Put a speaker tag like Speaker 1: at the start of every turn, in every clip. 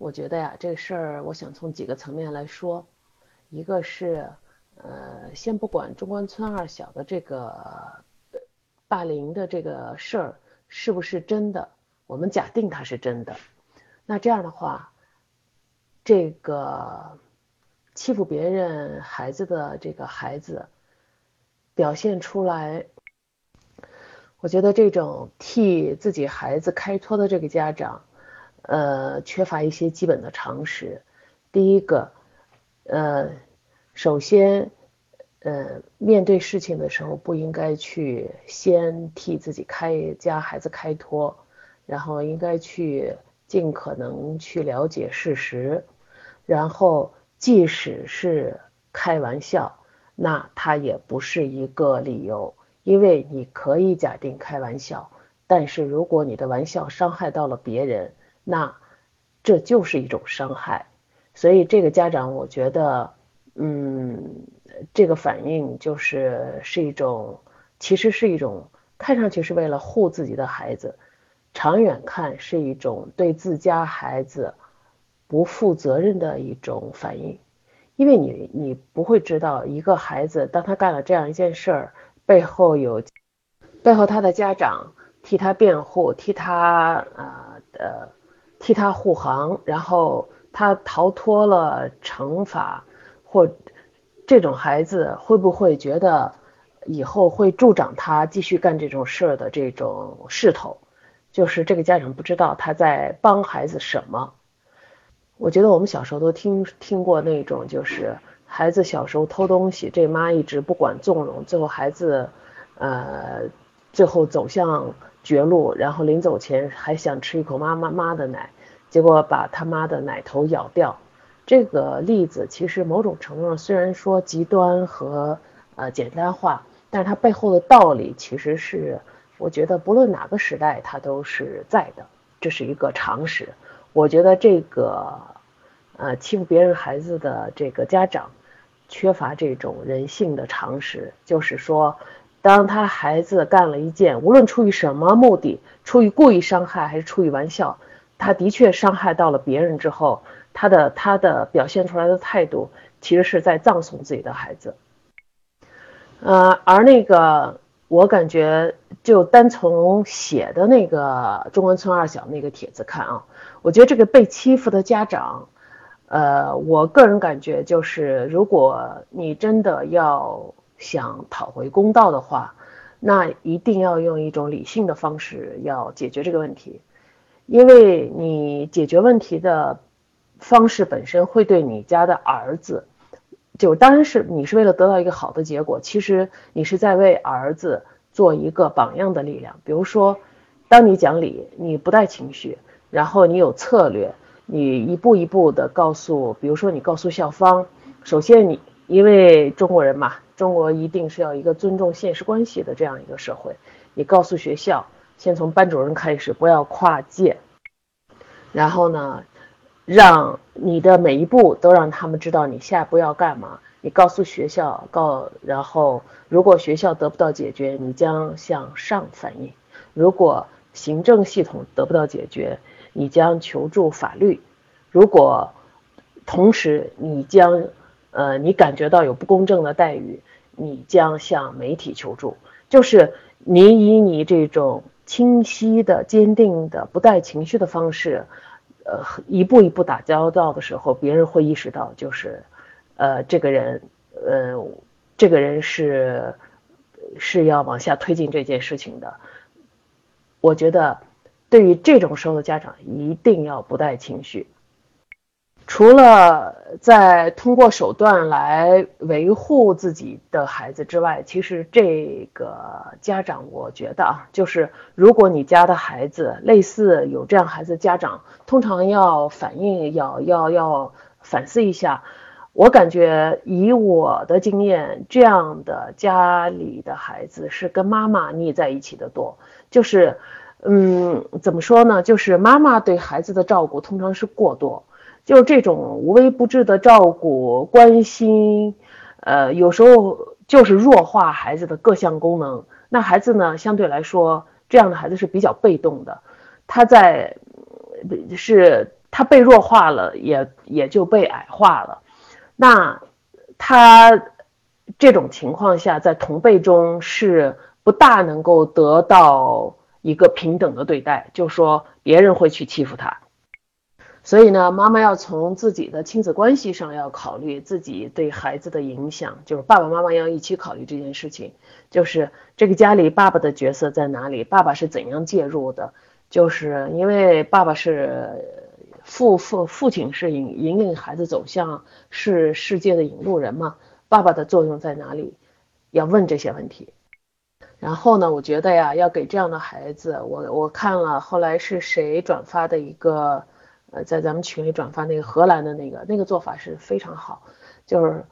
Speaker 1: 我觉得呀，这个事儿，我想从几个层面来说，一个是，呃，先不管中关村二小的这个霸凌的这个事儿是不是真的，我们假定它是真的，那这样的话，这个欺负别人孩子的这个孩子表现出来，我觉得这种替自己孩子开脱的这个家长。呃，缺乏一些基本的常识。第一个，呃，首先，呃，面对事情的时候，不应该去先替自己开家孩子开脱，然后应该去尽可能去了解事实，然后即使是开玩笑，那它也不是一个理由，因为你可以假定开玩笑，但是如果你的玩笑伤害到了别人。那这就是一种伤害，所以这个家长，我觉得，嗯，这个反应就是是一种，其实是一种看上去是为了护自己的孩子，长远看是一种对自家孩子不负责任的一种反应，因为你你不会知道一个孩子当他干了这样一件事儿，背后有背后他的家长替他辩护，替他啊的。替他护航，然后他逃脱了惩罚，或这种孩子会不会觉得以后会助长他继续干这种事儿的这种势头？就是这个家长不知道他在帮孩子什么。我觉得我们小时候都听听过那种，就是孩子小时候偷东西，这妈一直不管纵容，最后孩子呃最后走向。绝路，然后临走前还想吃一口妈妈妈的奶，结果把他妈的奶头咬掉。这个例子其实某种程度上虽然说极端和呃简单化，但是它背后的道理其实是，我觉得不论哪个时代它都是在的，这是一个常识。我觉得这个呃欺负别人孩子的这个家长缺乏这种人性的常识，就是说。当他孩子干了一件，无论出于什么目的，出于故意伤害还是出于玩笑，他的确伤害到了别人之后，他的他的表现出来的态度，其实是在葬送自己的孩子。呃，而那个我感觉，就单从写的那个中关村二小那个帖子看啊，我觉得这个被欺负的家长，呃，我个人感觉就是，如果你真的要。想讨回公道的话，那一定要用一种理性的方式要解决这个问题，因为你解决问题的方式本身会对你家的儿子，就当然是你是为了得到一个好的结果，其实你是在为儿子做一个榜样的力量。比如说，当你讲理，你不带情绪，然后你有策略，你一步一步的告诉，比如说你告诉校方，首先你因为中国人嘛。中国一定是要一个尊重现实关系的这样一个社会。你告诉学校，先从班主任开始，不要跨界。然后呢，让你的每一步都让他们知道你下一步要干嘛。你告诉学校，告然后如果学校得不到解决，你将向上反映；如果行政系统得不到解决，你将求助法律；如果同时你将呃你感觉到有不公正的待遇。你将向媒体求助，就是你以你这种清晰的、坚定的、不带情绪的方式，呃，一步一步打交道的时候，别人会意识到，就是，呃，这个人，呃，这个人是是要往下推进这件事情的。我觉得，对于这种时候的家长，一定要不带情绪。除了在通过手段来维护自己的孩子之外，其实这个家长，我觉得啊，就是如果你家的孩子类似有这样孩子，家长通常要反应，要要要反思一下。我感觉以我的经验，这样的家里的孩子是跟妈妈腻在一起的多，就是，嗯，怎么说呢？就是妈妈对孩子的照顾通常是过多。就是这种无微不至的照顾、关心，呃，有时候就是弱化孩子的各项功能。那孩子呢，相对来说，这样的孩子是比较被动的。他在是他。他被弱化了，也也就被矮化了。那他这种情况下，在同辈中是不大能够得到一个平等的对待，就说别人会去欺负他。所以呢，妈妈要从自己的亲子关系上要考虑自己对孩子的影响，就是爸爸妈妈要一起考虑这件事情，就是这个家里爸爸的角色在哪里，爸爸是怎样介入的，就是因为爸爸是父父父亲是引引领孩子走向是世界的引路人嘛，爸爸的作用在哪里，要问这些问题。然后呢，我觉得呀，要给这样的孩子，我我看了后来是谁转发的一个。呃，在咱们群里转发那个荷兰的那个那个做法是非常好，就是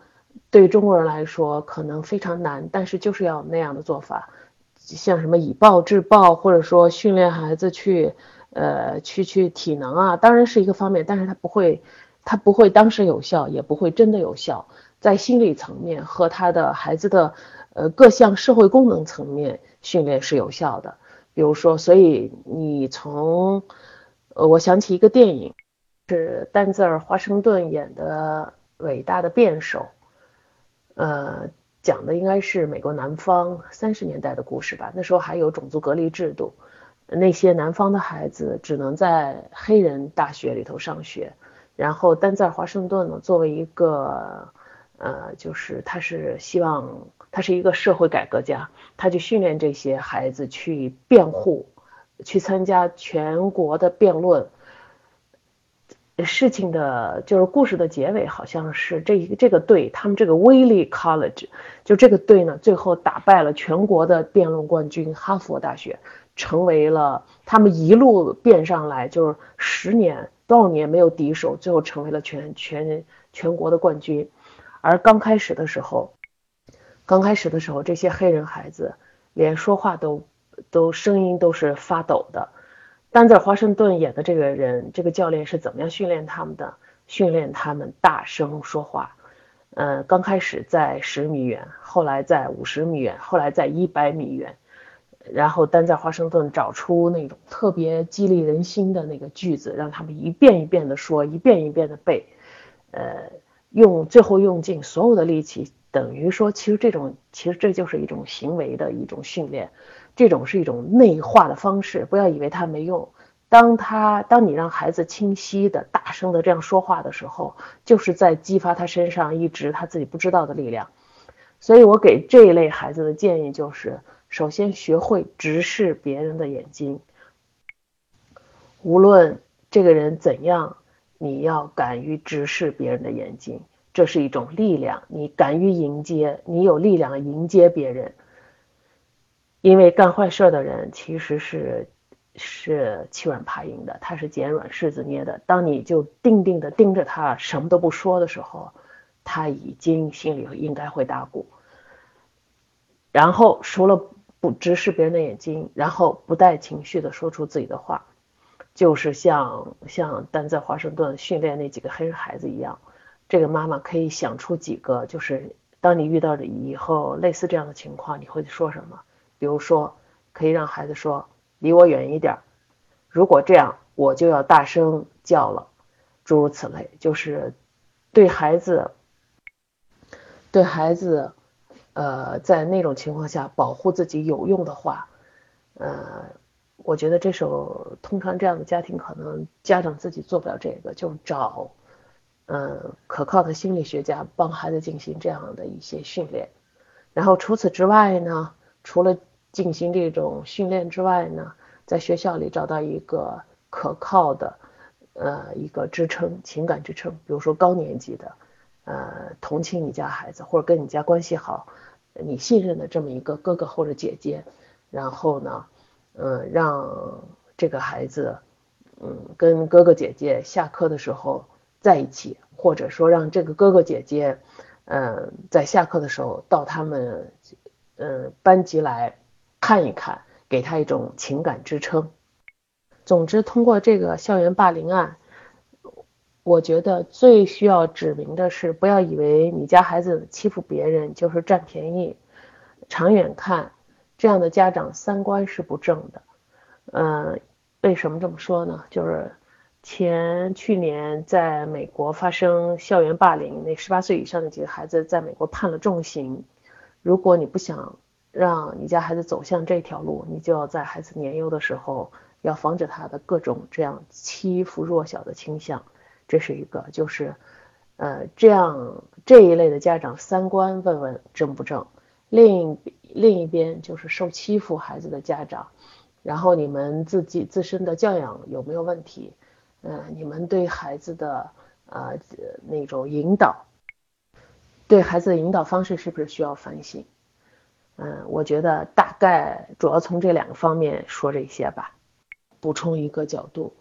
Speaker 1: 对中国人来说可能非常难，但是就是要那样的做法，像什么以暴制暴，或者说训练孩子去呃去去体能啊，当然是一个方面，但是他不会他不会当时有效，也不会真的有效，在心理层面和他的孩子的呃各项社会功能层面训练是有效的，比如说，所以你从。呃，我想起一个电影，是丹泽尔·华盛顿演的《伟大的辩手》，呃，讲的应该是美国南方三十年代的故事吧。那时候还有种族隔离制度，那些南方的孩子只能在黑人大学里头上学。然后丹泽尔·华盛顿呢，作为一个，呃，就是他是希望他是一个社会改革家，他就训练这些孩子去辩护。去参加全国的辩论，事情的就是故事的结尾，好像是这一个这个队，他们这个威利 College，就这个队呢，最后打败了全国的辩论冠军哈佛大学，成为了他们一路辩上来，就是十年多少年没有敌手，最后成为了全全全国的冠军。而刚开始的时候，刚开始的时候，这些黑人孩子连说话都。都声音都是发抖的，丹在华盛顿演的这个人，这个教练是怎么样训练他们的？训练他们大声说话。嗯，刚开始在十米远，后来在五十米远，后来在一百米远。然后丹在华盛顿找出那种特别激励人心的那个句子，让他们一遍一遍的说，一遍一遍的背。呃，用最后用尽所有的力气，等于说，其实这种其实这就是一种行为的一种训练。这种是一种内化的方式，不要以为它没用。当他当你让孩子清晰的、大声的这样说话的时候，就是在激发他身上一直他自己不知道的力量。所以我给这一类孩子的建议就是：首先学会直视别人的眼睛，无论这个人怎样，你要敢于直视别人的眼睛，这是一种力量。你敢于迎接，你有力量迎接别人。因为干坏事的人其实是是欺软怕硬的，他是捡软柿子捏的。当你就定定的盯着他，什么都不说的时候，他已经心里应该会打鼓。然后除了不直视别人的眼睛，然后不带情绪的说出自己的话，就是像像丹在华盛顿训练那几个黑人孩子一样，这个妈妈可以想出几个，就是当你遇到的以后类似这样的情况，你会说什么？比如说，可以让孩子说：“离我远一点。”如果这样，我就要大声叫了。诸如此类，就是对孩子，对孩子，呃，在那种情况下保护自己有用的话，呃，我觉得这时候通常这样的家庭可能家长自己做不了这个，就找嗯可靠的心理学家帮孩子进行这样的一些训练。然后除此之外呢，除了进行这种训练之外呢，在学校里找到一个可靠的，呃，一个支撑，情感支撑。比如说高年级的，呃，同情你家孩子或者跟你家关系好、你信任的这么一个哥哥或者姐姐，然后呢，嗯，让这个孩子，嗯，跟哥哥姐姐下课的时候在一起，或者说让这个哥哥姐姐，嗯，在下课的时候到他们，嗯，班级来。看一看，给他一种情感支撑。总之，通过这个校园霸凌案，我觉得最需要指明的是，不要以为你家孩子欺负别人就是占便宜。长远看，这样的家长三观是不正的。嗯，为什么这么说呢？就是前去年在美国发生校园霸凌，那十八岁以上的几个孩子在美国判了重刑。如果你不想让你家孩子走向这条路，你就要在孩子年幼的时候要防止他的各种这样欺负弱小的倾向。这是一个，就是呃这样这一类的家长三观问问正不正。另另一边就是受欺负孩子的家长，然后你们自己自身的教养有没有问题？嗯，你们对孩子的呃那种引导，对孩子的引导方式是不是需要反省？嗯，我觉得大概主要从这两个方面说这些吧。补充一个角度，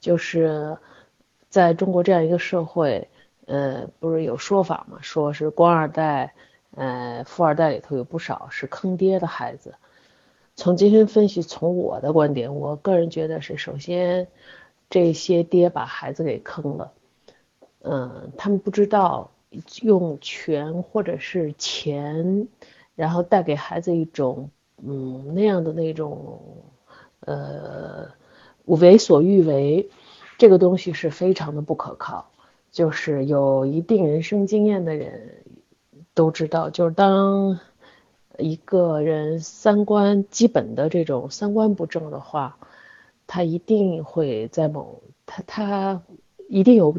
Speaker 1: 就是在中国这样一个社会，呃，不是有说法吗？说是官二代。呃，富二代里头有不少是坑爹的孩子。从精神分析，从我的观点，我个人觉得是，首先这些爹把孩子给坑了。嗯，他们不知道用权或者是钱，然后带给孩子一种嗯那样的那种呃为所欲为，这个东西是非常的不可靠。就是有一定人生经验的人。都知道，就是当一个人三观基本的这种三观不正的话，他一定会在某他他一定有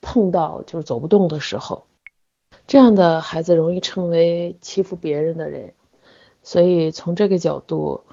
Speaker 1: 碰到就是走不动的时候，这样的孩子容易成为欺负别人的人，所以从这个角度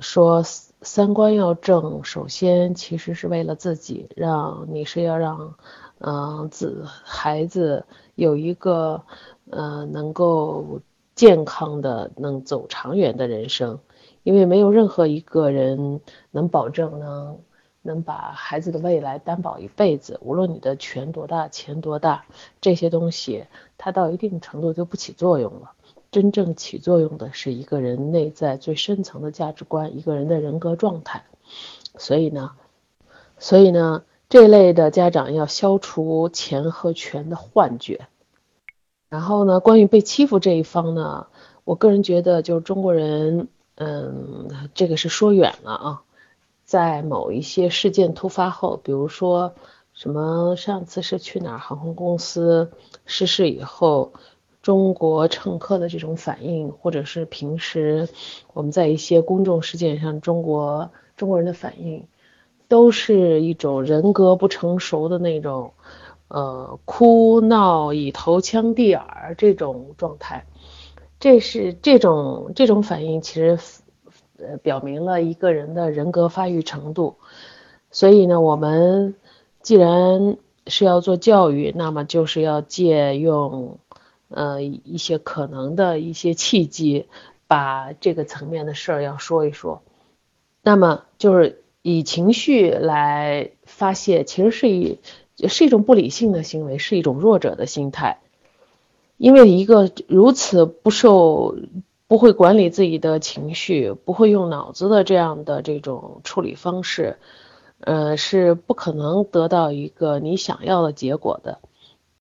Speaker 1: 说，三观要正，首先其实是为了自己，让你是要让嗯子孩子有一个。呃，能够健康的、能走长远的人生，因为没有任何一个人能保证能能把孩子的未来担保一辈子。无论你的权多大、钱多大，这些东西它到一定程度就不起作用了。真正起作用的是一个人内在最深层的价值观，一个人的人格状态。所以呢，所以呢，这类的家长要消除钱和权的幻觉。然后呢，关于被欺负这一方呢，我个人觉得就是中国人，嗯，这个是说远了啊。在某一些事件突发后，比如说什么上次是去哪儿航空公司失事以后，中国乘客的这种反应，或者是平时我们在一些公众事件上中国中国人的反应，都是一种人格不成熟的那种。呃，哭闹以头枪地耳这种状态，这是这种这种反应，其实呃表明了一个人的人格发育程度。所以呢，我们既然是要做教育，那么就是要借用呃一些可能的一些契机，把这个层面的事儿要说一说。那么就是以情绪来发泄，其实是以。是一种不理性的行为，是一种弱者的心态。因为一个如此不受、不会管理自己的情绪、不会用脑子的这样的这种处理方式，呃，是不可能得到一个你想要的结果的。